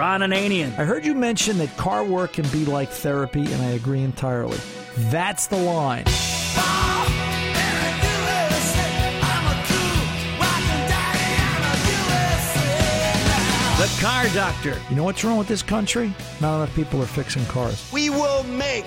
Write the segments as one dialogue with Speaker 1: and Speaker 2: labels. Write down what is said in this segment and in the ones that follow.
Speaker 1: Ron Ananian.
Speaker 2: I heard you mention that car work can be like therapy, and I agree entirely. That's the line.
Speaker 1: The Car Doctor.
Speaker 2: You know what's wrong with this country? Not enough people are fixing cars.
Speaker 3: We will make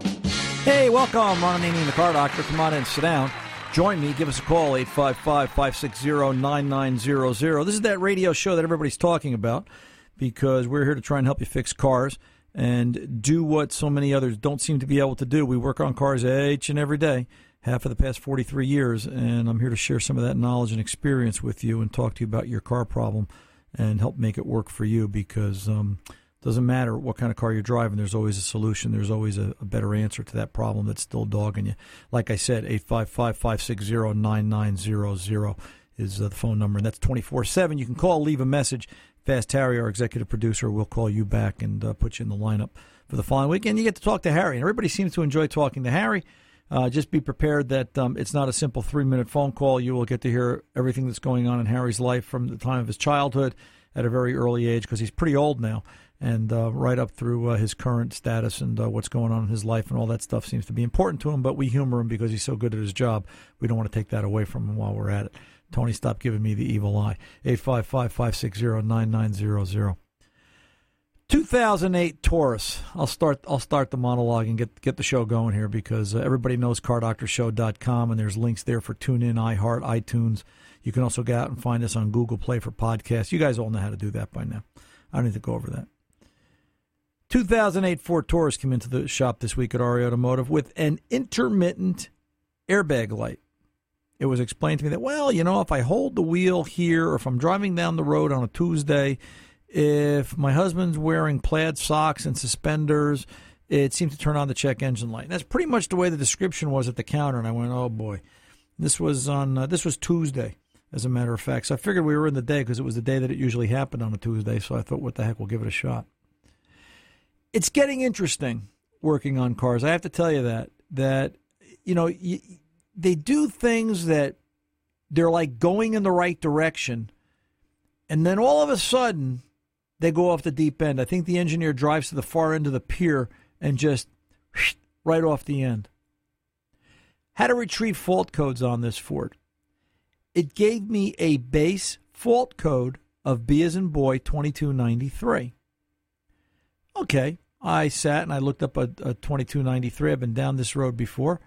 Speaker 2: Hey, welcome, Ron Ananian, the car doctor. Come on in, sit down. Join me. Give us a call, 855 560 9900. This is that radio show that everybody's talking about because we're here to try and help you fix cars and do what so many others don't seem to be able to do. We work on cars each and every day, half of the past 43 years, and I'm here to share some of that knowledge and experience with you and talk to you about your car problem and help make it work for you because um, doesn't matter what kind of car you're driving, there's always a solution. There's always a, a better answer to that problem that's still dogging you. Like I said, 855 560 9900 is uh, the phone number, and that's 24 7. You can call, leave a message. Fast Harry, our executive producer, will call you back and uh, put you in the lineup for the following week. And you get to talk to Harry. And everybody seems to enjoy talking to Harry. Uh, just be prepared that um, it's not a simple three minute phone call. You will get to hear everything that's going on in Harry's life from the time of his childhood at a very early age because he's pretty old now and uh, right up through uh, his current status and uh, what's going on in his life and all that stuff seems to be important to him. But we humor him because he's so good at his job. We don't want to take that away from him while we're at it. Tony, stop giving me the evil eye. 855 560 9900. 2008 Taurus. I'll start. I'll start the monologue and get get the show going here because uh, everybody knows CarDoctorShow.com and there's links there for TuneIn, iHeart, iTunes. You can also get out and find us on Google Play for podcasts. You guys all know how to do that by now. I don't need to go over that. 2008 Ford Taurus came into the shop this week at RA Automotive with an intermittent airbag light. It was explained to me that, well, you know, if I hold the wheel here or if I'm driving down the road on a Tuesday, if my husband's wearing plaid socks and suspenders, it seems to turn on the check engine light. And that's pretty much the way the description was at the counter. And I went, oh boy, this was on uh, this was Tuesday, as a matter of fact. So I figured we were in the day because it was the day that it usually happened on a Tuesday. So I thought, what the heck, we'll give it a shot. It's getting interesting working on cars. I have to tell you that that you know they do things that they're like going in the right direction, and then all of a sudden they go off the deep end. I think the engineer drives to the far end of the pier and just right off the end. How to retrieve fault codes on this Ford. It gave me a base fault code of B as in boy 2293. Okay, I sat and I looked up a, a 2293. I've been down this road before.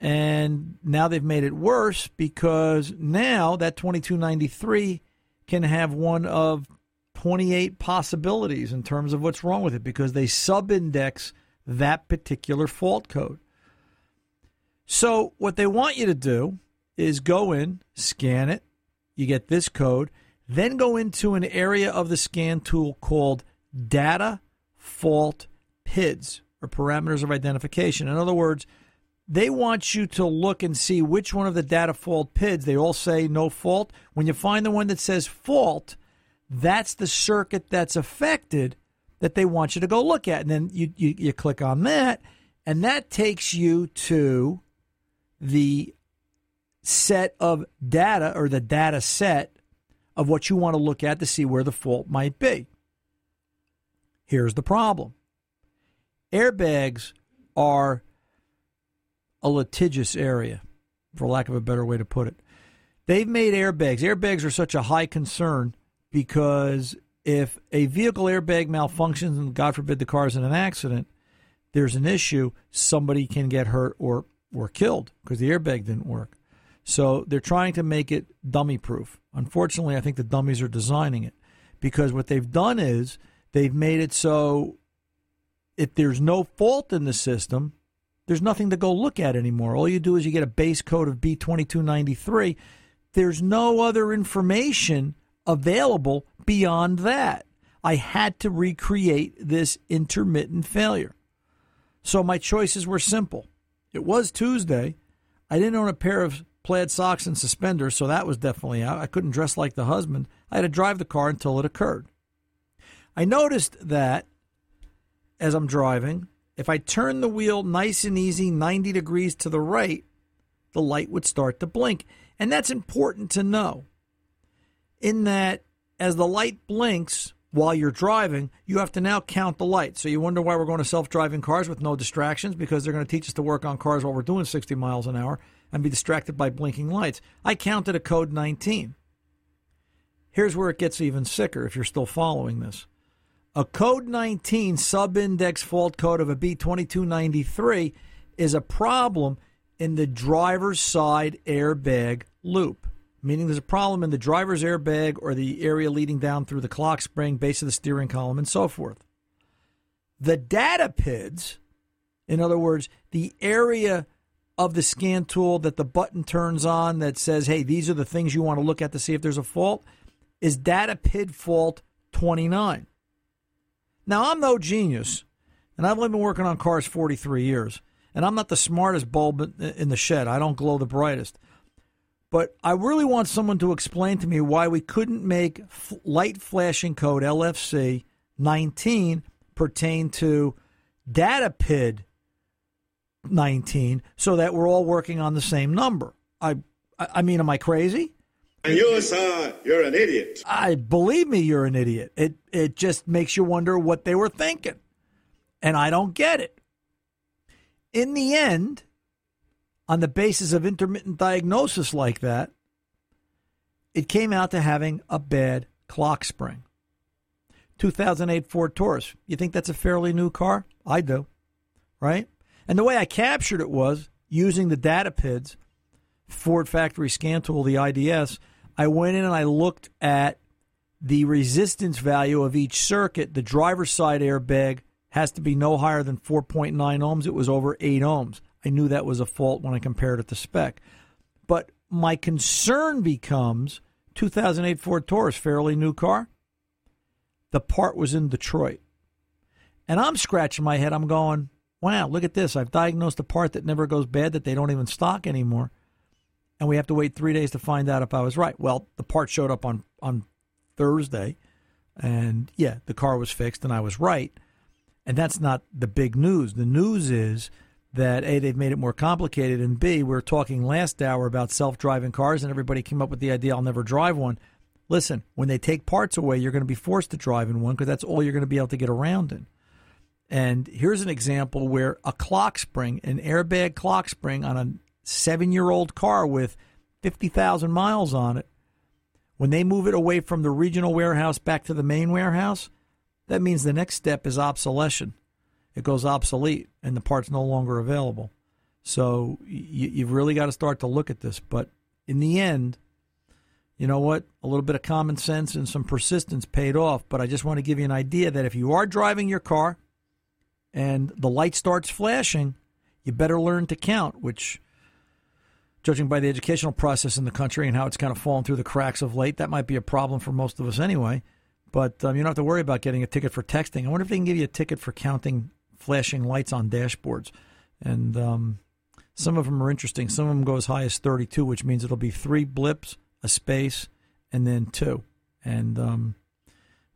Speaker 2: And now they've made it worse because now that 2293 can have one of 28 possibilities in terms of what's wrong with it because they sub-index that particular fault code. So what they want you to do is go in, scan it, you get this code, then go into an area of the scan tool called data fault PIDs or parameters of identification. In other words, they want you to look and see which one of the data fault PIDs, they all say no fault. When you find the one that says fault, that's the circuit that's affected that they want you to go look at. And then you, you, you click on that, and that takes you to the set of data or the data set of what you want to look at to see where the fault might be. Here's the problem airbags are a litigious area, for lack of a better way to put it. They've made airbags. Airbags are such a high concern because if a vehicle airbag malfunctions and God forbid the car is in an accident, there's an issue. Somebody can get hurt or or killed because the airbag didn't work. So they're trying to make it dummy proof. Unfortunately, I think the dummies are designing it because what they've done is they've made it so if there's no fault in the system, there's nothing to go look at anymore. All you do is you get a base code of B2293. There's no other information available beyond that. I had to recreate this intermittent failure. So my choices were simple. It was Tuesday. I didn't own a pair of plaid socks and suspenders, so that was definitely out. I couldn't dress like the husband. I had to drive the car until it occurred. I noticed that as I'm driving, if I turn the wheel nice and easy 90 degrees to the right, the light would start to blink. And that's important to know. In that, as the light blinks while you're driving, you have to now count the light. So you wonder why we're going to self driving cars with no distractions because they're going to teach us to work on cars while we're doing 60 miles an hour and be distracted by blinking lights. I counted a code 19. Here's where it gets even sicker if you're still following this. A code 19 sub-index fault code of a B2293 is a problem in the driver's side airbag loop, meaning there's a problem in the driver's airbag or the area leading down through the clock spring, base of the steering column, and so forth. The data PIDs, in other words, the area of the scan tool that the button turns on that says, hey, these are the things you want to look at to see if there's a fault, is data PID fault 29. Now, I'm no genius, and I've only been working on cars 43 years, and I'm not the smartest bulb in the shed. I don't glow the brightest. But I really want someone to explain to me why we couldn't make f- light flashing code LFC 19 pertain to data PID 19 so that we're all working on the same number. I I mean, am I crazy?
Speaker 4: And you, sir, you're an idiot.
Speaker 2: I believe me, you're an idiot. It it just makes you wonder what they were thinking, and I don't get it. In the end, on the basis of intermittent diagnosis like that, it came out to having a bad clock spring. 2008 Ford Taurus. You think that's a fairly new car? I do, right? And the way I captured it was using the data PIDs, Ford Factory Scan Tool, the IDS I went in and I looked at the resistance value of each circuit. The driver's side airbag has to be no higher than 4.9 ohms. It was over 8 ohms. I knew that was a fault when I compared it to spec. But my concern becomes 2008 Ford Taurus, fairly new car. The part was in Detroit. And I'm scratching my head. I'm going, wow, look at this. I've diagnosed a part that never goes bad that they don't even stock anymore and we have to wait three days to find out if I was right. Well, the part showed up on on Thursday, and yeah, the car was fixed, and I was right. And that's not the big news. The news is that a they've made it more complicated, and b we are talking last hour about self driving cars, and everybody came up with the idea I'll never drive one. Listen, when they take parts away, you're going to be forced to drive in one because that's all you're going to be able to get around in. And here's an example where a clock spring, an airbag clock spring on a seven year old car with 50,000 miles on it, when they move it away from the regional warehouse back to the main warehouse, that means the next step is obsolescence. It goes obsolete and the part's no longer available. So you, you've really got to start to look at this. But in the end, you know what? A little bit of common sense and some persistence paid off. But I just want to give you an idea that if you are driving your car and the light starts flashing, you better learn to count, which judging by the educational process in the country and how it's kind of fallen through the cracks of late, that might be a problem for most of us anyway. But um, you don't have to worry about getting a ticket for texting. I wonder if they can give you a ticket for counting flashing lights on dashboards. And um, some of them are interesting. Some of them go as high as 32, which means it'll be three blips, a space, and then two. And um,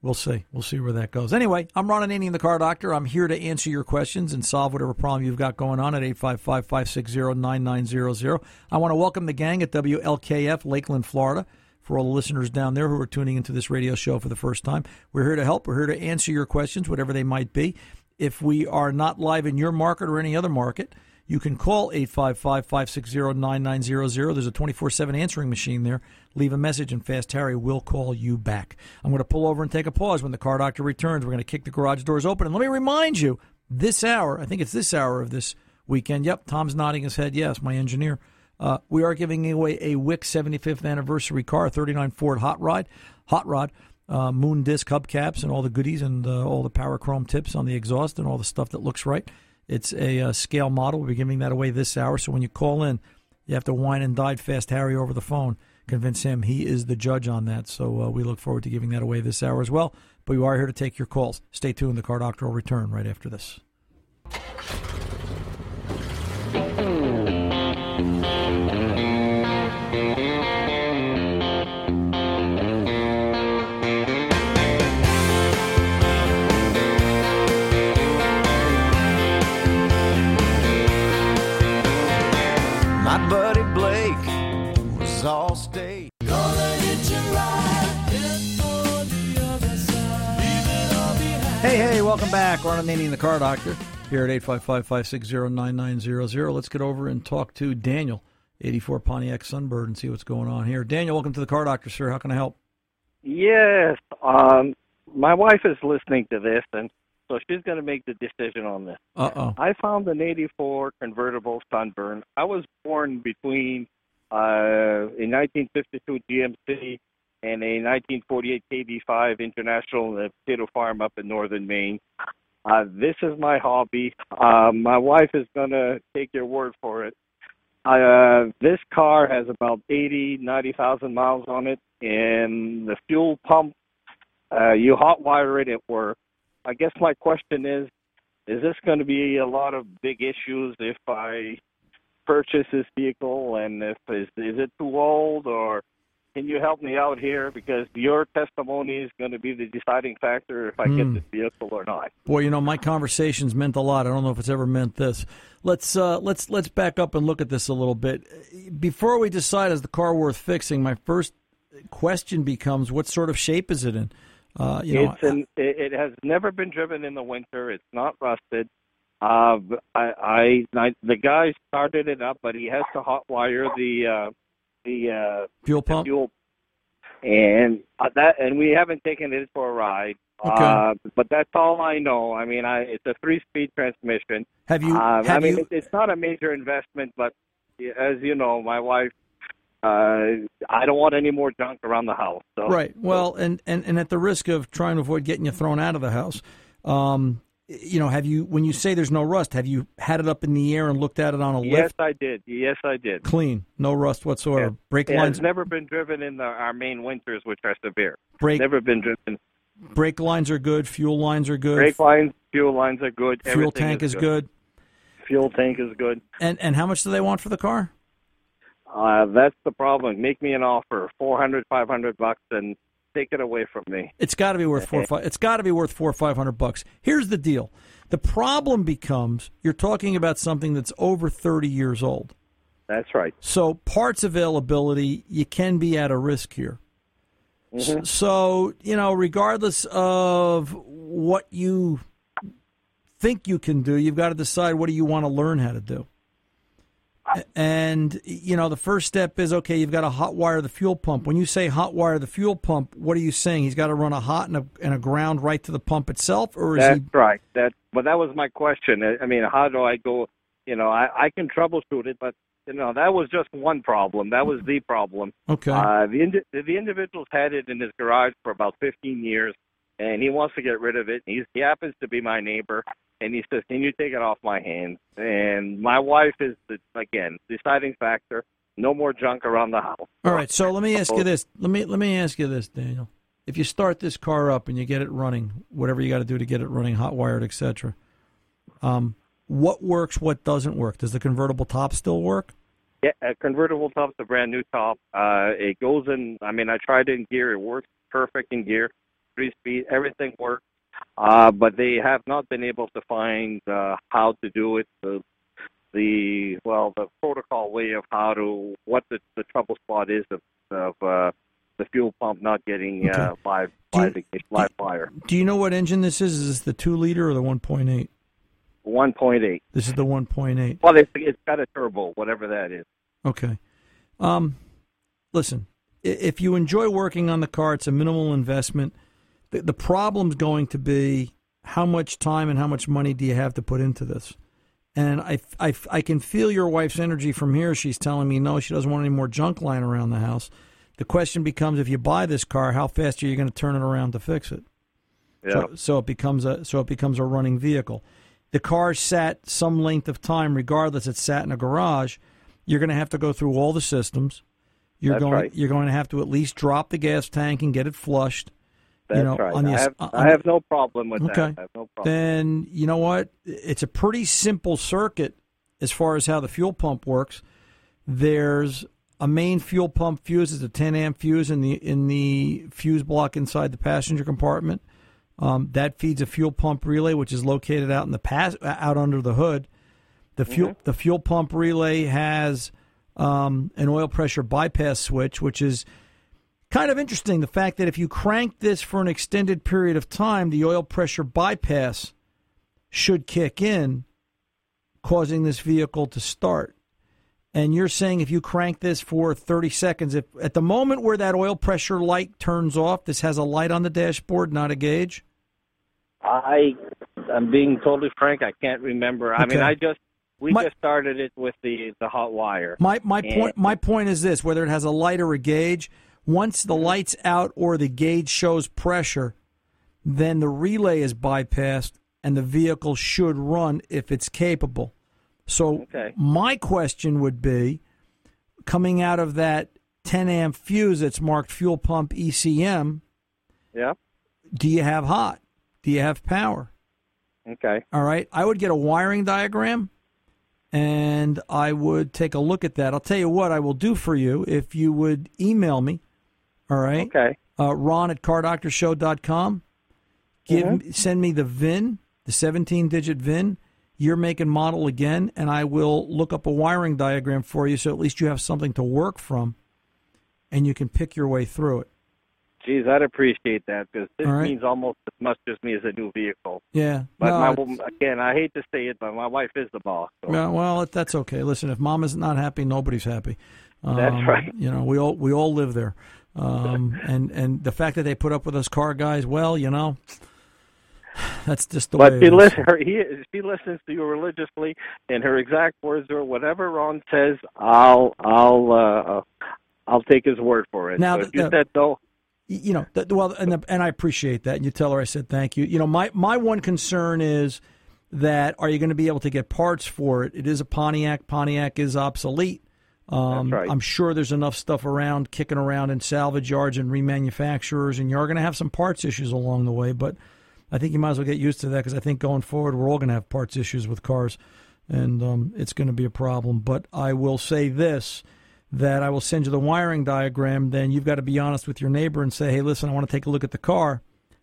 Speaker 2: we'll see. We'll see where that goes. Anyway, I'm Ron Ananian, the car doctor. I'm here to answer your questions and solve whatever problem you've got going on at 855 560 9900. I want to welcome the gang at WLKF, Lakeland, Florida. For all the listeners down there who are tuning into this radio show for the first time, we're here to help. We're here to answer your questions, whatever they might be. If we are not live in your market or any other market, you can call 855 560 9900. There's a 24 7 answering machine there. Leave a message, and Fast Harry will call you back. I'm going to pull over and take a pause. When the car doctor returns, we're going to kick the garage doors open. And let me remind you this hour, I think it's this hour of this weekend. Yep, Tom's nodding his head. Yes, my engineer. Uh, we are giving away a Wix 75th anniversary car, 39 Ford Hot Rod. Hot Rod. Uh, moon disc hubcaps and all the goodies and uh, all the power chrome tips on the exhaust and all the stuff that looks right. It's a uh, scale model. We'll be giving that away this hour. So when you call in, you have to wine and dine fast Harry over the phone. Convince him he is the judge on that. So uh, we look forward to giving that away this hour as well. but we are here to take your calls. Stay tuned. The Car Doctor will return right after this.
Speaker 5: My buddy Blake was all state.
Speaker 2: Hey, hey, welcome back. Ron Ananian, the Car Doctor, here at 855-560-9900. Let's get over and talk to Daniel, 84 Pontiac Sunbird, and see what's going on here. Daniel, welcome to the Car Doctor, sir. How can I help?
Speaker 6: Yes. Um, my wife is listening to this, and so she's going to make the decision on this.
Speaker 2: Uh-oh.
Speaker 6: I found an 84 convertible Sunbird. I was born between uh, a 1952 GMC and a 1948 KB5 International in a potato farm up in northern Maine. Uh, this is my hobby. Uh, my wife is going to take your word for it. Uh, this car has about 80, 90,000 miles on it, and the fuel pump, uh, you hot wire it at work. I guess my question is, is this going to be a lot of big issues if I purchase this vehicle, and if is is it too old, or can you help me out here because your testimony is going to be the deciding factor if I get this vehicle or not.
Speaker 2: Boy, you know, my conversations meant a lot. I don't know if it's ever meant this. Let's uh, let's let's back up and look at this a little bit before we decide is the car worth fixing. My first question becomes, what sort of shape is it in? Uh, you know,
Speaker 6: it's an, it, it has never been driven in the winter. It's not rusted. Uh, I, I, I the guy started it up, but he has to hot wire the uh, the uh,
Speaker 2: fuel
Speaker 6: the
Speaker 2: pump.
Speaker 6: fuel, and uh, that and we haven't taken it for a ride.
Speaker 2: Okay.
Speaker 6: Uh, but that's all I know. I mean, I it's a three-speed transmission.
Speaker 2: Have you?
Speaker 6: Uh,
Speaker 2: have
Speaker 6: I mean,
Speaker 2: you?
Speaker 6: it, it's not a major investment, but as you know, my wife. Uh, I don't want any more junk around the house. So.
Speaker 2: Right. Well, and, and, and at the risk of trying to avoid getting you thrown out of the house, um, you know, have you when you say there's no rust, have you had it up in the air and looked at it on a
Speaker 6: Yes,
Speaker 2: lift?
Speaker 6: Yes, I did. Yes, I did.
Speaker 2: Clean, no rust whatsoever. Brake
Speaker 6: It
Speaker 2: lines,
Speaker 6: has never been driven in the, our main winters, which are severe.
Speaker 2: brake
Speaker 6: Never been driven.
Speaker 2: brake lines are good. Fuel lines are good.
Speaker 6: Brake lines, fuel lines are good.
Speaker 2: fuel
Speaker 6: Everything
Speaker 2: tank is good.
Speaker 6: Fuel tank is good.
Speaker 2: And and how much do they want for the car?
Speaker 6: Uh, that's the problem. Make me an offer, four hundred, five hundred bucks, and take it away from me.
Speaker 2: It's got to be worth four. or Five, it's got to be worth four or five hundred bucks. Here's the deal: the problem becomes you're talking about something that's over thirty years old.
Speaker 6: That's right.
Speaker 2: So parts availability, you can be at a risk here.
Speaker 6: Mm-hmm.
Speaker 2: So you know, regardless of what you think you can do, you've got to decide what do you want to learn how to do. And you know, the first step is okay. You've got to hot wire the fuel pump. When you say hot wire the fuel pump, what are you saying? He's got to run a hot and a, and a ground right to the pump itself, or is
Speaker 6: That's
Speaker 2: he?
Speaker 6: right. That, but that was my question. I I mean, how do I go? You know, I, I can troubleshoot it, but you know, that was just one problem. That was the problem.
Speaker 2: Okay.
Speaker 6: Uh, the indi- the individual's had it in his garage for about 15 years, and he wants to get rid of it. He's, he happens to be my neighbor, and he says, "Can you take it off my hands?" And my wife is the again deciding factor. No more junk around the house.
Speaker 2: All right. So let me ask you this. Let me let me ask you this, Daniel. If you start this car up and you get it running, whatever you got to do to get it running, hot wired, etc. Um, what works? What doesn't work? Does the convertible top still work?
Speaker 6: Yeah, a convertible top's a brand new top. Uh, it goes in. I mean, I tried it in gear. It works perfect in gear. Three speed, everything works. Uh, but they have not been able to find uh, how to do it. The, the well, the protocol way of how to what the, the trouble spot is of, of uh, the fuel pump not getting uh,
Speaker 2: Okay.
Speaker 6: live
Speaker 2: Do you-
Speaker 6: live, live fire.
Speaker 2: Do you know what engine this is? Is this the two liter or the one point eight?
Speaker 6: One point eight.
Speaker 2: This is the one point eight.
Speaker 6: Well, it's, it's got a turbo, whatever that is.
Speaker 2: Okay. Um, listen, if you enjoy working on the car, it's a minimal investment. The, the problem's going to be how much time and how much money do you have to put into this? And I, I, I can feel your wife's energy from here. She's telling me no, she doesn't want any more junk lying around the house. The question becomes if you buy this car, how fast are you going to turn it around to fix it?
Speaker 6: Yeah.
Speaker 2: So, so it becomes a so it becomes a running vehicle. The car sat some length of time, regardless. It sat in a garage. You're going to have to go through all the systems. You're
Speaker 6: That's
Speaker 2: going
Speaker 6: right.
Speaker 2: you're going to have to at least drop the gas tank and get it flushed.
Speaker 6: That's
Speaker 2: you know,
Speaker 6: right.
Speaker 2: the
Speaker 6: I have, I have no problem with
Speaker 2: Okay.
Speaker 6: that. I have no problem.
Speaker 2: then you know what? It's a pretty simple circuit as far as how the fuel pump works. There's a main fuel pump fuse, it's a 10 amp fuse in the in the fuse block inside the passenger compartment. Um, that feeds a fuel pump relay, which is located out in the pass out under the hood. The fuel the fuel pump relay has um, an oil pressure bypass switch, which is kind of interesting. The fact that if you crank this for an extended period of time, the oil pressure bypass should kick in, causing this vehicle to start. And you're saying if you crank this for 30 seconds, if at the moment where that oil pressure light turns off, this has a light on the dashboard, not a gauge.
Speaker 6: I, I'm being totally frank. I can't remember. I mean, I just we
Speaker 2: My-
Speaker 6: just started it with the the hot wire.
Speaker 2: My my
Speaker 6: And-
Speaker 2: point my point is this: whether it has a light or a gauge, once the lights out or the gauge shows pressure, then the relay is bypassed and the vehicle should run if it's capable. So
Speaker 6: Okay.
Speaker 2: my question would be, coming out of that 10 amp fuse that's marked fuel pump ECM,
Speaker 6: Yeah.
Speaker 2: do you have hot? Do you have power?
Speaker 6: Okay.
Speaker 2: All right. I would get a wiring diagram and I would take a look at that. I'll tell you what I will do for you if you would email me. All right.
Speaker 6: Okay.
Speaker 2: Uh, Ron at cardoctorshow.com. Give
Speaker 6: Mm-hmm.
Speaker 2: send me the VIN, the 17 digit VIN, year, make, and model again, and I will look up a wiring diagram for you so at least you have something to work from and you can pick your way through it.
Speaker 6: Geez, I'd appreciate that because this
Speaker 2: right.
Speaker 6: means almost as much as me as a new vehicle.
Speaker 2: Yeah.
Speaker 6: But
Speaker 2: No,
Speaker 6: my
Speaker 2: it's-
Speaker 6: again, I hate to say it, but my wife is the boss. So.
Speaker 2: Well, well, that's okay. Listen, if mom is not happy, nobody's happy. Um,
Speaker 6: That's right.
Speaker 2: You know, we all we all live there, um, and and the fact that they put up with us car guys, well, you know, that's just the
Speaker 6: But
Speaker 2: way.
Speaker 6: she
Speaker 2: it is.
Speaker 6: listen, her, he, she listens to you religiously, and her exact words are whatever Ron says, I'll I'll uh, uh, I'll take his word for it.
Speaker 2: Now
Speaker 6: so
Speaker 2: the-
Speaker 6: you
Speaker 2: the-
Speaker 6: said no,
Speaker 2: you know, that, well, and the, and I appreciate that. And you tell her I said thank you. You know, my my one concern is that are you going to be able to get parts for it? It is a Pontiac. Pontiac is obsolete. Um,
Speaker 6: right.
Speaker 2: I'm sure there's enough stuff around, kicking around in salvage yards and remanufacturers, and you're going to have some parts issues along the way. But I think you might as well get used to that because I think going forward we're all going to have parts issues with cars, and um, it's going to be a problem. But I will say this: that I will send you the wiring diagram. Then you've got to be honest with your neighbor and say, "Hey, listen, I want to take a look at the car.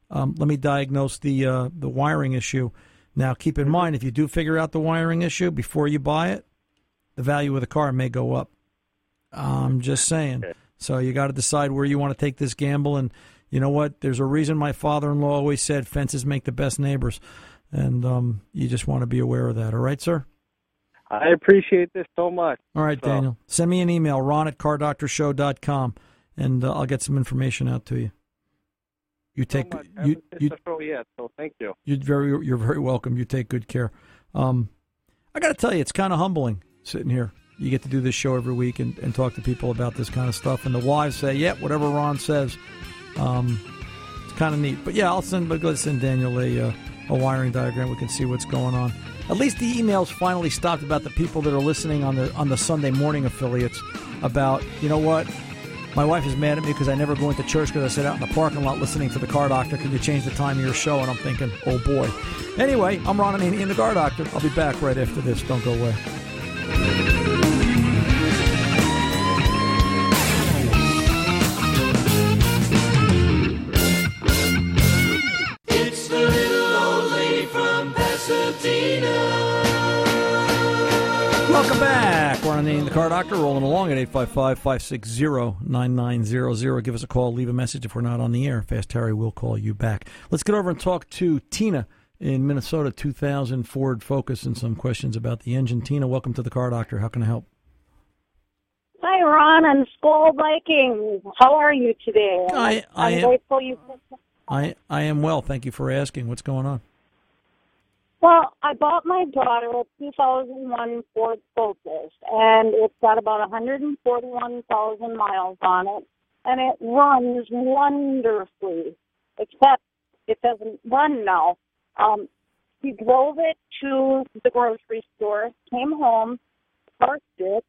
Speaker 2: Um, let me diagnose the uh, the wiring issue." Now, keep in mind if you do figure out the wiring issue before you buy it, the value of the car may go up. I'm just saying. So you got to decide where you want to take this gamble. And you know what? There's a reason my father-in-law always said fences make the best neighbors, and um, you just want to be aware of that. All right, sir.
Speaker 6: I appreciate this so much.
Speaker 2: All right,
Speaker 6: So-
Speaker 2: Daniel. Send me an email, ron at cardoctorshow.com, and uh, I'll get some information out to you. You take
Speaker 6: so
Speaker 2: you you
Speaker 6: show yet, so thank you.
Speaker 2: you're very you're very welcome. You take good care. Um, I got to tell you, it's kind of humbling sitting here. You get to do this show every week and, and talk to people about this kind of stuff, and the wives say, "Yeah, whatever Ron says." Um, it's kind of neat. But yeah, I'll send. Let's send Daniel a uh, a wiring diagram. We can see what's going on. At least the emails finally stopped about the people that are listening on the on the Sunday morning affiliates. About you know what. My wife is mad at me because I never go into church because I sit out in the parking lot listening to the car doctor. Can you change the time of your show? And I'm thinking, oh boy. Anyway, I'm Ron Ananian, the car doctor. I'll be back right after this. Don't go away. The car doctor, rolling along at 855 560 9900. Give us a call, leave a message if we're not on the air. Fast Harry will call you back. Let's get over and talk to Tina in Minnesota, 2000 Ford Focus, and some questions about the engine. Tina, welcome to the car doctor. How can I help?
Speaker 7: Hi, Ron. I'm Skull Viking. How are you today?
Speaker 2: I- I
Speaker 7: I'm
Speaker 2: am-
Speaker 7: grateful you.
Speaker 2: I, I am well. Thank you for asking. What's going on?
Speaker 7: Well, I bought my daughter a 2001 Ford Focus, and it's got about 141,000 miles on it, and it runs wonderfully. Except it doesn't run now. Um, he drove it to the grocery store, came home, parked it,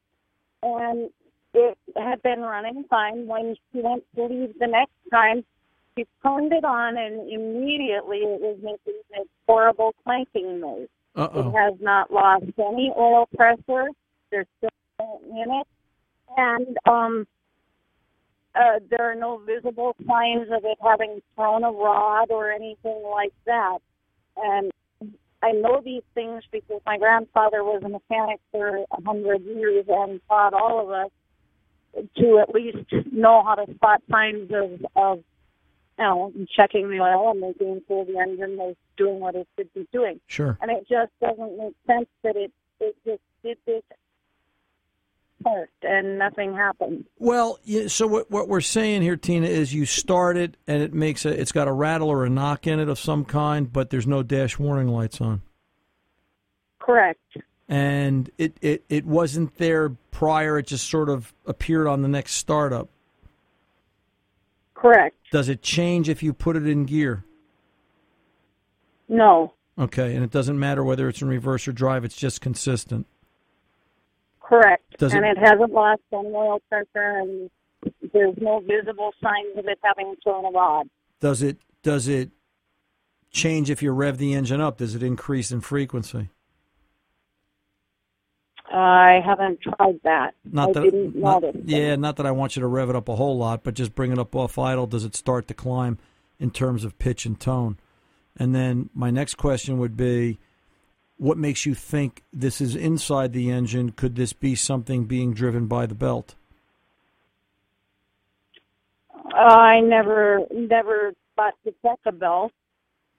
Speaker 7: and it had been running fine. When he went to leave the next time, She turned it on, and immediately it was making this horrible clanking noise.
Speaker 2: Uh
Speaker 7: It has not lost any oil pressure. There's still in it, and um, uh, there are no visible signs of it having thrown a rod or anything like that. And I know these things because my grandfather was a mechanic for a hundred years and taught all of us to at least know how to spot signs of, of know, checking the oil and making sure the engine was doing what it should be doing.
Speaker 2: Sure.
Speaker 7: And it just doesn't make sense that it it just did this first and nothing happened.
Speaker 2: Well, so what what we're saying here, Tina, is you start it and it makes a it's got a rattle or a knock in it of some kind, but there's no dash warning lights on,
Speaker 7: Correct.
Speaker 2: and it it it wasn't there prior. It just sort of appeared on the next startup.
Speaker 7: Correct.
Speaker 2: Does it change if you put it in gear?
Speaker 7: No.
Speaker 2: Okay, and it doesn't matter whether it's in reverse or drive. It's just consistent.
Speaker 7: Correct.
Speaker 2: Does
Speaker 7: and
Speaker 2: it-
Speaker 7: it hasn't lost any oil pressure and there's no visible signs of it having thrown a rod.
Speaker 2: Does it does it change if you rev the engine up? Does it increase in frequency?
Speaker 7: I haven't tried that.
Speaker 2: Not
Speaker 7: I
Speaker 2: that,
Speaker 7: didn't
Speaker 2: not-
Speaker 7: notice.
Speaker 2: yeah, not that I want you to rev it up a whole lot, but just bring it up off idle. Does it start to climb in terms of pitch and tone? And then my next question would be, what makes you think this is inside the engine? Could this be something being driven by the belt?
Speaker 7: I never never thought to check a belt.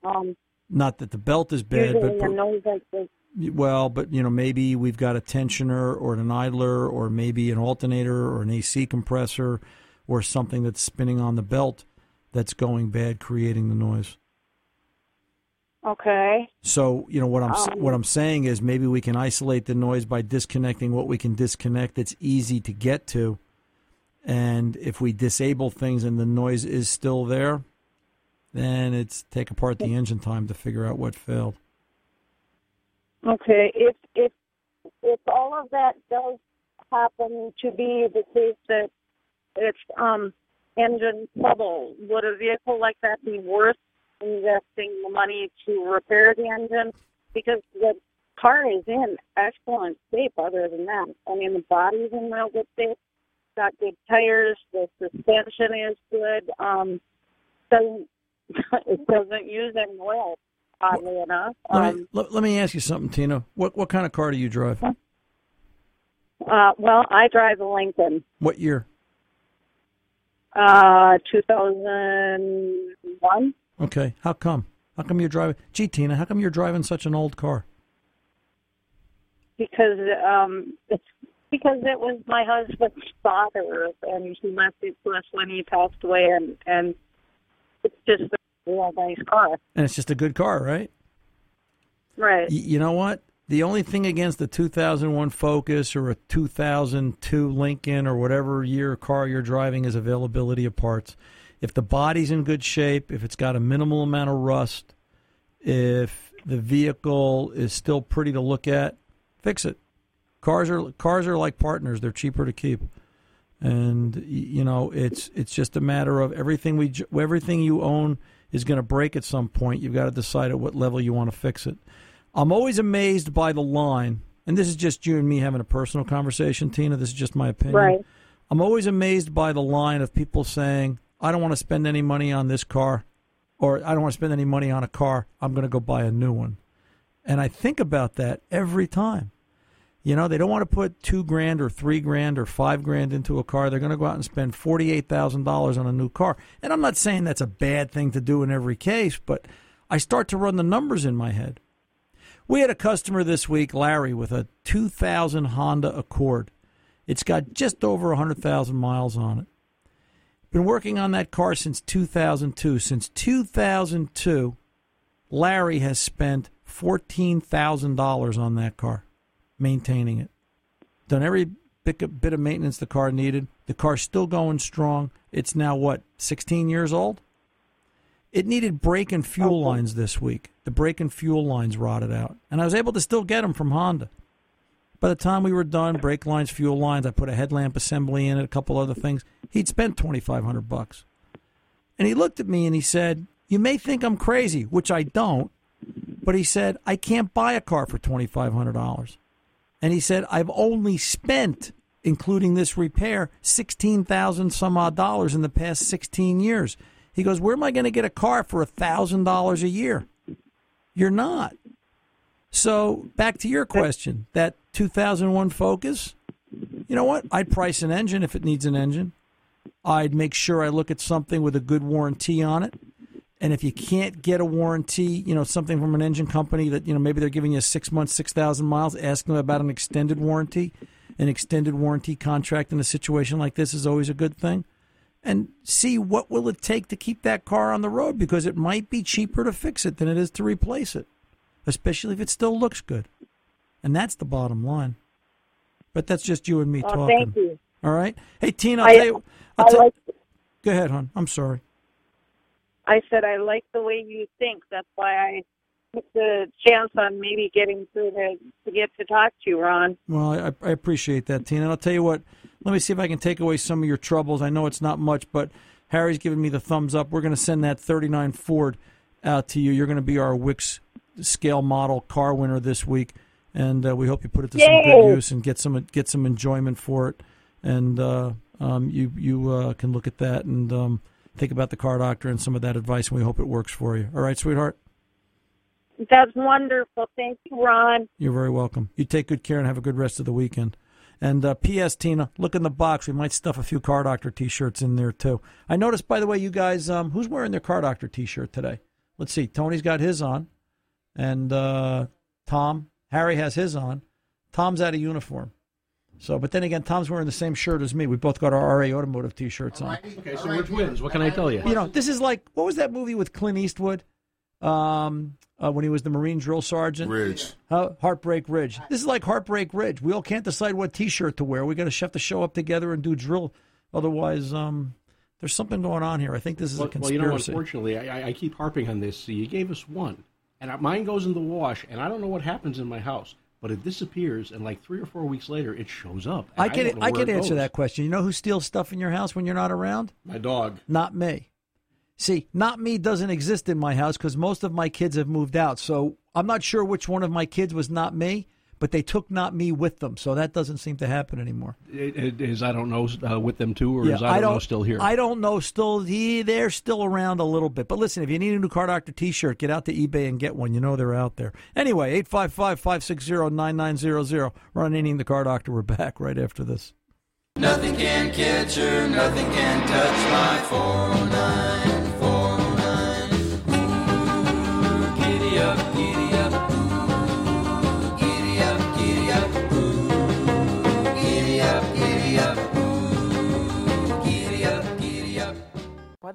Speaker 7: Um,
Speaker 2: Not that the belt is bad, but
Speaker 7: like.
Speaker 2: Well, but you know, maybe we've got a tensioner or an idler or maybe an alternator or an AC compressor or something that's spinning on the belt that's going bad, creating the noise.
Speaker 7: Okay.
Speaker 2: So, you know, what I'm
Speaker 7: Um,
Speaker 2: what I'm saying is maybe we can isolate the noise by disconnecting what we can disconnect that's easy to get to. And if we disable things and the noise is still there, then it's take apart the engine time to figure out what failed.
Speaker 7: Okay. If if if all of that does happen to be the case that it's um engine trouble, would a vehicle like that be worth investing the money to repair the engine? Because the car is in excellent shape other than that. I mean the body's in real good shape. Got good tires, the suspension is good. Um doesn't it doesn't use any oil, oddly enough.
Speaker 2: Let,
Speaker 7: Um
Speaker 2: me, let, let me ask you something, Tina. What what kind of car do you drive?
Speaker 7: Uh, well, I drive a Lincoln,
Speaker 2: What year?
Speaker 7: uh, 2001.
Speaker 2: Okay. How come? How come you're driving? Gee, Tina, how come you're driving such an old car?
Speaker 7: Because um, it's because it was my husband's father, and he left it to us when he passed away, and and it's just a real nice car,
Speaker 2: And it's just a good car, right?
Speaker 7: right?
Speaker 2: Y- you know what? The only thing against the 2001 Focus or a 2002 Lincoln or whatever year car you're driving is availability of parts. If the body's in good shape, if it's got a minimal amount of rust, if the vehicle is still pretty to look at, fix it. Cars are cars are like partners; they're cheaper to keep, and you know it's it's just a matter of everything we everything you own is going to break at some point. You've got to decide at what level you want to fix it. I'm always amazed by the line, and this is just you and me having a personal conversation, Tina. This is just my opinion.
Speaker 7: Right.
Speaker 2: I'm always amazed by the line of people saying, I don't want to spend any money on this car, or I don't want to spend any money on a car. I'm going to go buy a new one. And I think about that every time. You know, they don't want to put two grand or three grand or five grand into a car. They're going to go out and spend $48,000 on a new car. And I'm not saying that's a bad thing to do in every case, but I start to run the numbers in my head. We had a customer this week, Larry, with a 2000 Honda Accord. It's got just over 100,000 miles on it. Been working on that car since 2002. Since 2002, Larry has spent $14,000 on that car, maintaining it. Done every bit bit of maintenance the car needed. The car's still going strong. It's now, what, 16 years old? It needed brake and fuel oh, lines oh. this week. The brake and fuel lines rotted out. And I was able to still get them from Honda. By the time we were done, brake lines, fuel lines, I put a headlamp assembly in it, a couple other things. He'd spent 2500 bucks. And he looked at me and he said, You may think I'm crazy, which I don't, but he said, I can't buy a car for $2,500. And he said, I've only spent, including this repair, 16000 some odd dollars in the past 16 years. He goes, Where am I going to get a car for $1,000 a year? You're not. So back to your question, that 2001 Focus, you know what? I'd price an engine if it needs an engine. I'd make sure I look at something with a good warranty on it. And if you can't get a warranty, you know, something from an engine company that, you know, maybe they're giving you six months, 6,000 miles, ask them about an extended warranty. An extended warranty contract in a situation like this is always a good thing. And see what will it take to keep that car on the road because it might be cheaper to fix it than it is to replace it, especially if it still looks good. And that's the bottom line. But that's just you and me
Speaker 7: Oh,
Speaker 2: talking.
Speaker 7: thank you.
Speaker 2: All right. Hey, Tina, I'll
Speaker 7: I-
Speaker 2: tell you. I'll
Speaker 7: I
Speaker 2: tell-
Speaker 7: like.
Speaker 2: Go ahead, hon. I'm sorry.
Speaker 7: I said I like the way you think. That's why I took the chance on maybe getting through to to get to talk to you, Ron.
Speaker 2: Well, I, I appreciate that, Tina. And I'll tell you what. Let me see if I can take away some of your troubles. I know it's not much, but Harry's giving me the thumbs up. We're going to send that 39 Ford out to you. You're going to be our Wix scale model car winner this week, and uh, we hope you put it to some good use and get some get some enjoyment for it. And uh, um, you you uh, can look at that and um, think about the car doctor and some of that advice, and we hope it works for you. All right, sweetheart.
Speaker 7: That's wonderful. Thank you, Ron.
Speaker 2: You're very welcome. You take good care and have a good rest of the weekend. And uh, P.S. Tina, look in the box. We might stuff a few Car Doctor T-shirts in there too. I noticed, by the way, you guys, um, who's wearing their Car Doctor T-shirt today? Let's see. Tony's got his on, and uh, Tom, Harry has his on. Tom's out of uniform. So, but then again, Tom's wearing the same shirt as me. We both got our RA Automotive T-shirts on.
Speaker 8: Okay, so we're twins. What can I tell you?
Speaker 2: You know, this is like what was that movie with Clint Eastwood? Um, uh, when he was the Marine drill sergeant.
Speaker 9: Ridge.
Speaker 2: Uh, Heartbreak Ridge. This is like Heartbreak Ridge. We all can't decide what T-shirt to wear. We got to have to show up together and do drill. Otherwise, um, there's something going on here. I think this is
Speaker 8: Well,
Speaker 2: a
Speaker 8: well, you know, unfortunately, I, I- I keep harping on this. So you gave us one, and mine goes in the wash, and I don't know what happens in my house, but it disappears, and like three or four weeks later, it shows up.
Speaker 2: I can
Speaker 8: know
Speaker 2: I can answer
Speaker 8: goes.
Speaker 2: that question. You know who steals stuff in your house when you're not around?
Speaker 8: My dog.
Speaker 2: Not me. See, not me doesn't exist in my house because most of my kids have moved out. So I'm not sure which one of my kids was not me, but they took not me with them. So that doesn't seem to happen anymore.
Speaker 8: It, it is I don't know uh, with them too, or is I don't, know still here.
Speaker 2: I don't know. Still, he, they're still around a little bit. But listen, if you need a new Car Doctor T-shirt, get out to eBay and get one. You know they're out there. Anyway, 855-560-9900. Ron Ananian, the Car Doctor. We're back right after this.
Speaker 5: Nothing can catch her, nothing can touch my 409,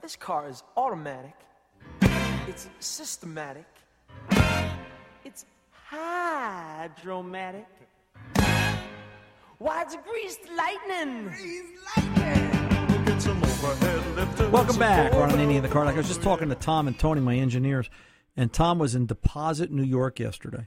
Speaker 10: this car is automatic. It's systematic. It's hydromatic. Why, it's greased lightning.
Speaker 2: Welcome back, Ron Ananian and the Car Doctor. I was just talking to Tom and Tony, my engineers, and Tom was in Deposit, New York yesterday.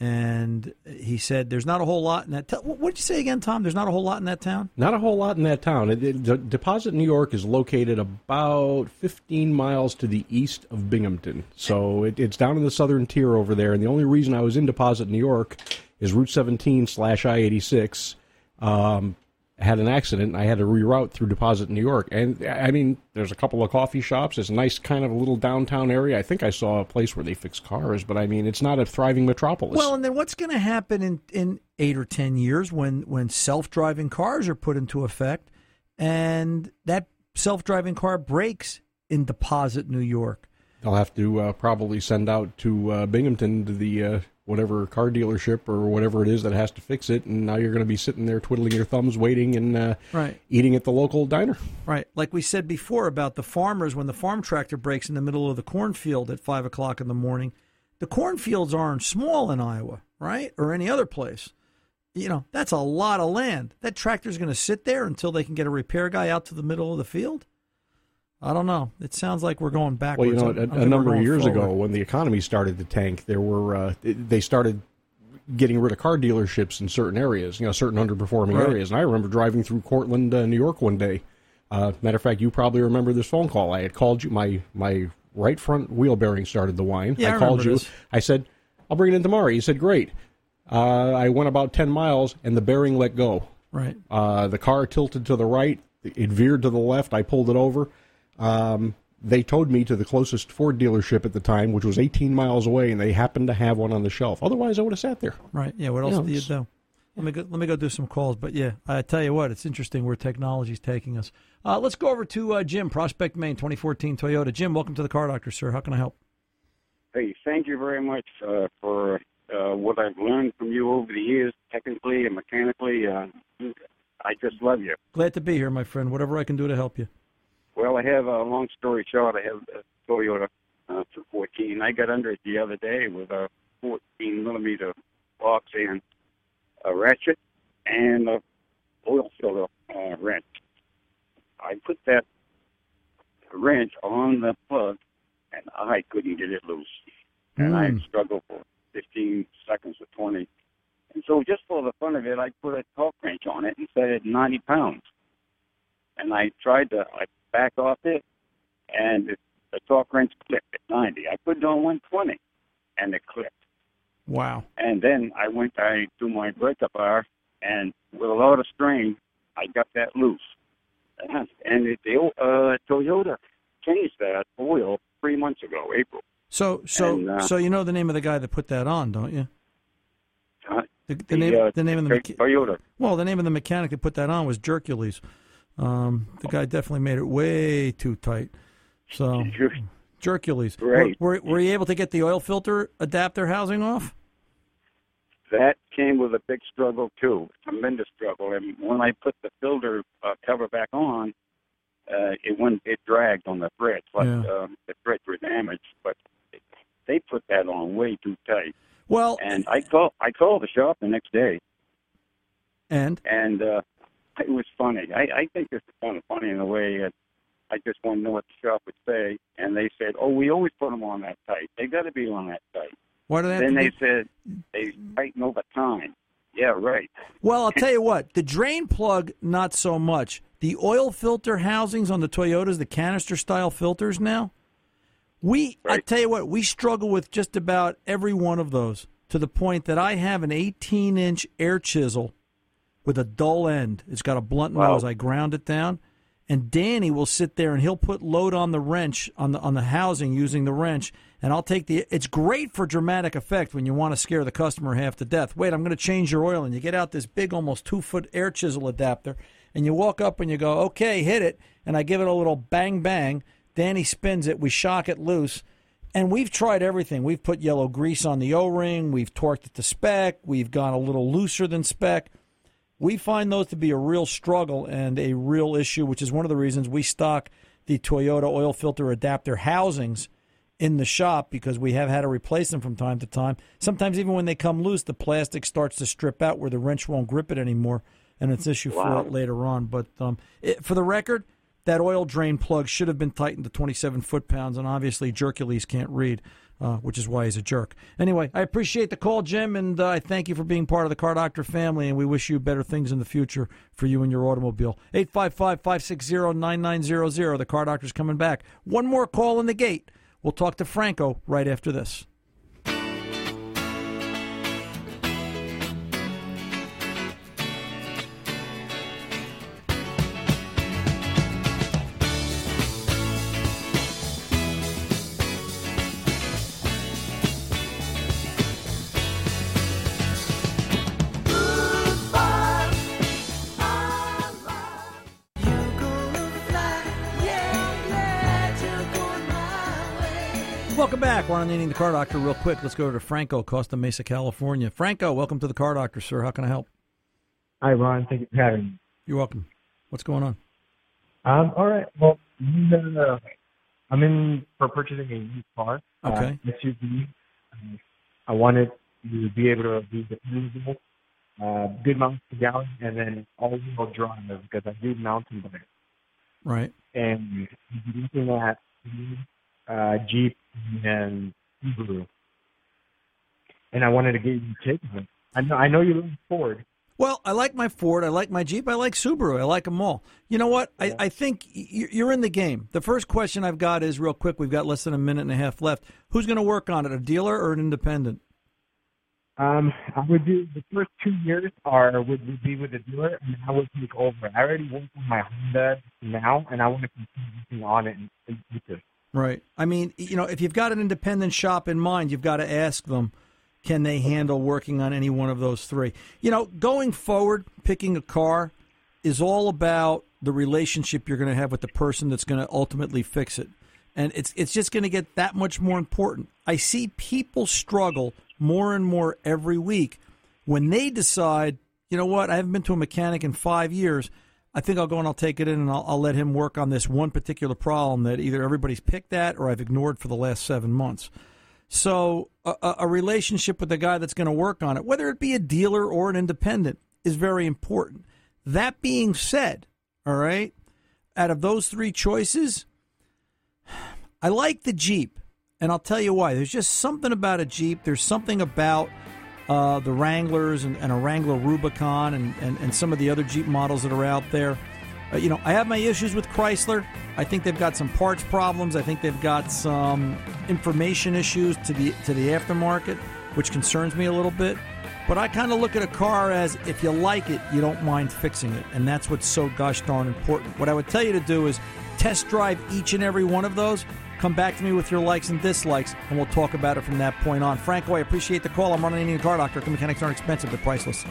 Speaker 2: And he said there's not a whole lot in that. What did you say again, Tom? There's not a whole lot in that town?
Speaker 8: Not a whole lot in that town. It, it, De- Deposit, New York, is located about 15 miles to the east of Binghamton. So it, it's down in the southern tier over there. And the only reason I was in Deposit, New York, is Route 17 slash I 86 um, had an accident. I had to reroute through Deposit, New York. And I mean, there's a couple of coffee shops. It's a nice kind of a little downtown area. I think I saw a place where they fix cars, but I mean, it's not a thriving metropolis.
Speaker 2: Well, and then what's going to happen in, in eight or ten years when when self driving cars are put into effect, and that self driving car breaks in Deposit, New York?
Speaker 8: They'll have to uh, probably send out to uh, Binghamton to the uh, whatever car dealership or whatever it is that has to fix it, and now you're going to be sitting there twiddling your thumbs, waiting and uh,
Speaker 2: Right.
Speaker 8: eating at the local diner.
Speaker 2: Right. Like we said before about the farmers, when the farm tractor breaks in the middle of the cornfield at five o'clock in the morning, the cornfields aren't small in Iowa, right? Or any other place. You know, that's a lot of land. That tractor's going to sit there until they can get a repair guy out to the middle of the field. I don't know. It sounds like we're going
Speaker 8: Well,
Speaker 2: backwards.
Speaker 8: you know, a, a number of years ago, when the economy started to tank, there were uh, they started getting rid of car dealerships in certain areas, you know, certain underperforming
Speaker 2: Right.
Speaker 8: areas. And I remember driving through Cortland, uh, New York, one day Uh, matter of fact, you probably remember this phone call. I had called you. My my right front wheel bearing started to whine.
Speaker 2: Yeah, I
Speaker 8: I called you.
Speaker 2: this.
Speaker 8: I said, "I'll bring it in tomorrow." You said, "Great." Uh, I went about ten miles, and the bearing let go.
Speaker 2: Right.
Speaker 8: Uh, the car tilted to the right. It veered to the left. I pulled it over. Um, they towed me to the closest Ford dealership at the time, which was 18 miles away, and they happened to have one on the shelf. Otherwise, I would have sat there.
Speaker 2: Right. Yeah. What else
Speaker 8: You know,
Speaker 2: do you
Speaker 8: it's-
Speaker 2: do? Let me go, let me go do some calls. But yeah, I tell you what, it's interesting where technology's taking us. Uh, let's go over to uh, Jim, Prospect, Maine, 2014 Toyota. Jim, welcome to the Car Doctor, sir. How can I help?
Speaker 9: Hey, thank you very much uh, for uh, what I've learned from you over the years, technically and mechanically. Uh, I just love you.
Speaker 2: Glad to be here, my friend. Whatever I can do to help you.
Speaker 9: Well, I have a long story short. I have a Toyota uh, 214. I got under it the other day with a 14 millimeter box and a ratchet and a oil filler uh, wrench. I put that wrench on the plug, and I couldn't get it loose. And I
Speaker 2: Mm.
Speaker 9: struggled for 15 seconds or 20. And so, just for the fun of it, I put a torque wrench on it and set it 90 pounds. And I tried to I back off it, and it, the torque wrench clicked at 90. I put it on 120, and it clicked.
Speaker 2: Wow.
Speaker 9: And then I went I to my breaker bar, and with a lot of strain, I got that loose. Uh, And it, the uh, Toyota changed that oil three months ago, April.
Speaker 2: So, so,
Speaker 9: And, uh,
Speaker 2: so you know the name of the guy that put that on, don't you?
Speaker 9: Uh,
Speaker 2: The, the
Speaker 9: the,
Speaker 2: name,
Speaker 9: uh,
Speaker 2: the name of the mecha-
Speaker 9: Toyota.
Speaker 2: well, the name of the mechanic that put that on was Jercules. Um, the guy definitely made it way too tight. So, Jercules.
Speaker 9: Right.
Speaker 2: Were, were, were you able to get the oil filter adapter housing off?
Speaker 9: That came with a big struggle too, tremendous struggle. And when I put the filter uh, cover back on, uh, it went it dragged on the threads, like
Speaker 2: Yeah.
Speaker 9: um, the threads were damaged. But they put that on way too tight.
Speaker 2: Well,
Speaker 9: and I called I called the shop the next day,
Speaker 2: And
Speaker 9: and uh, it was funny. I, I think it's kind of funny in a way. That I just want to know what the shop would say, and they said, "Oh, we always put them on that tight. They got to be on that tight."
Speaker 2: why do they
Speaker 9: Then they
Speaker 2: be-
Speaker 9: said they tighten over time. Yeah, right.
Speaker 2: Well, I'll tell you what, the drain plug, not so much. The oil filter housings on the Toyotas, the canister style filters now, we, I tell you what, we struggle with just about every one of those to the point that I have an 18 inch air chisel with a dull end. It's got a blunt
Speaker 9: Wow.
Speaker 2: nose. I ground it down. And Danny will sit there and he'll put load on the wrench on the on the housing using the wrench, and I'll take the. It's great for dramatic effect when you want to scare the customer half to death. Wait, I'm going to change your oil, and you get out this big, almost two foot air chisel adapter, and you walk up and you go, okay, hit it, and I give it a little bang bang. Danny spins it, we shock it loose, and we've tried everything. We've put yellow grease on the O ring, we've torqued it to spec, we've gone a little looser than spec. We find those to be a real struggle and a real issue, which is one of the reasons we stock the Toyota oil filter adapter housings in the shop because we have had to replace them from time to time. Sometimes even when they come loose, the plastic starts to strip out where the wrench won't grip it anymore, and it's an issue
Speaker 9: Wow.
Speaker 2: for it later on. But um, it, for the record, that oil drain plug should have been tightened to 27 foot pounds, and obviously Jercules can't read, uh, which is why he's a jerk. Anyway, I appreciate the call, Jim, and uh, I thank you for being part of the Car Doctor family, and we wish you better things in the future for you and your automobile. 855 560 9900. The Car Doctor's coming back. One more call in the gate. We'll talk to Franco right after this. Back. We're the Car Doctor real quick. Let's go over to Franco, Costa Mesa, California. Franco, welcome to the Car Doctor, sir. How can I help?
Speaker 11: Hi, Ron. Thank you for having me.
Speaker 2: You're welcome. What's going on?
Speaker 11: Um, all right. Well, uh, I'm in for purchasing a new car.
Speaker 2: Okay.
Speaker 11: Uh, SUV. I wanted to be able to be dependable, uh, good miles per gallon, and then all-wheel drive because I do mountain bike.
Speaker 2: Right.
Speaker 11: And looking at uh, Jeep and Subaru, and I wanted to get you take on it. I know I know you love Ford.
Speaker 2: Well, I like my Ford. I like my Jeep. I like Subaru. I like them all. You know what? I, I think you're in the game. The first question I've got is real quick. We've got less than a minute and a half left. Who's going to work on it, a dealer or an independent?
Speaker 11: Um, I would do the first two years are would, would be with a dealer, and I would take over. I already work on my Honda now, and I want to continue working on it in the future.
Speaker 2: Right. I mean, you know, if you've got an independent shop in mind, you've got to ask them, can they handle working on any one of those three? You know, going forward, picking a car is all about the relationship you're going to have with the person that's going to ultimately fix it. And it's it's just going to get that much more important. I see people struggle more and more every week when they decide, you know what, I haven't been to a mechanic in five years. I think I'll go and I'll take it in and I'll, I'll let him work on this one particular problem that either everybody's picked at or I've ignored for the last seven months. So a, a- relationship with the guy that's going to work on it, whether it be a dealer or an independent, is very important. That being said, all right, out of those three choices, I like the Jeep, and I'll tell you why. There's just something about a Jeep. There's something about uh, the Wranglers and, and a Wrangler Rubicon and, and, and some of the other Jeep models that are out there. Uh, you know, I have my issues with Chrysler. I think they've got some parts problems. I think they've got some information issues to the to the aftermarket, which concerns me a little bit. But I kind of look at a car as if you like it, you don't mind fixing it, and that's what's so gosh darn important. What I would tell you to do is test drive each and every one of those. Come back to me with your likes and dislikes, and we'll talk about it from that point on. Franco, I appreciate the call. I'm Ron Ananian the car doctor. Mechanics aren't expensive, they're priceless.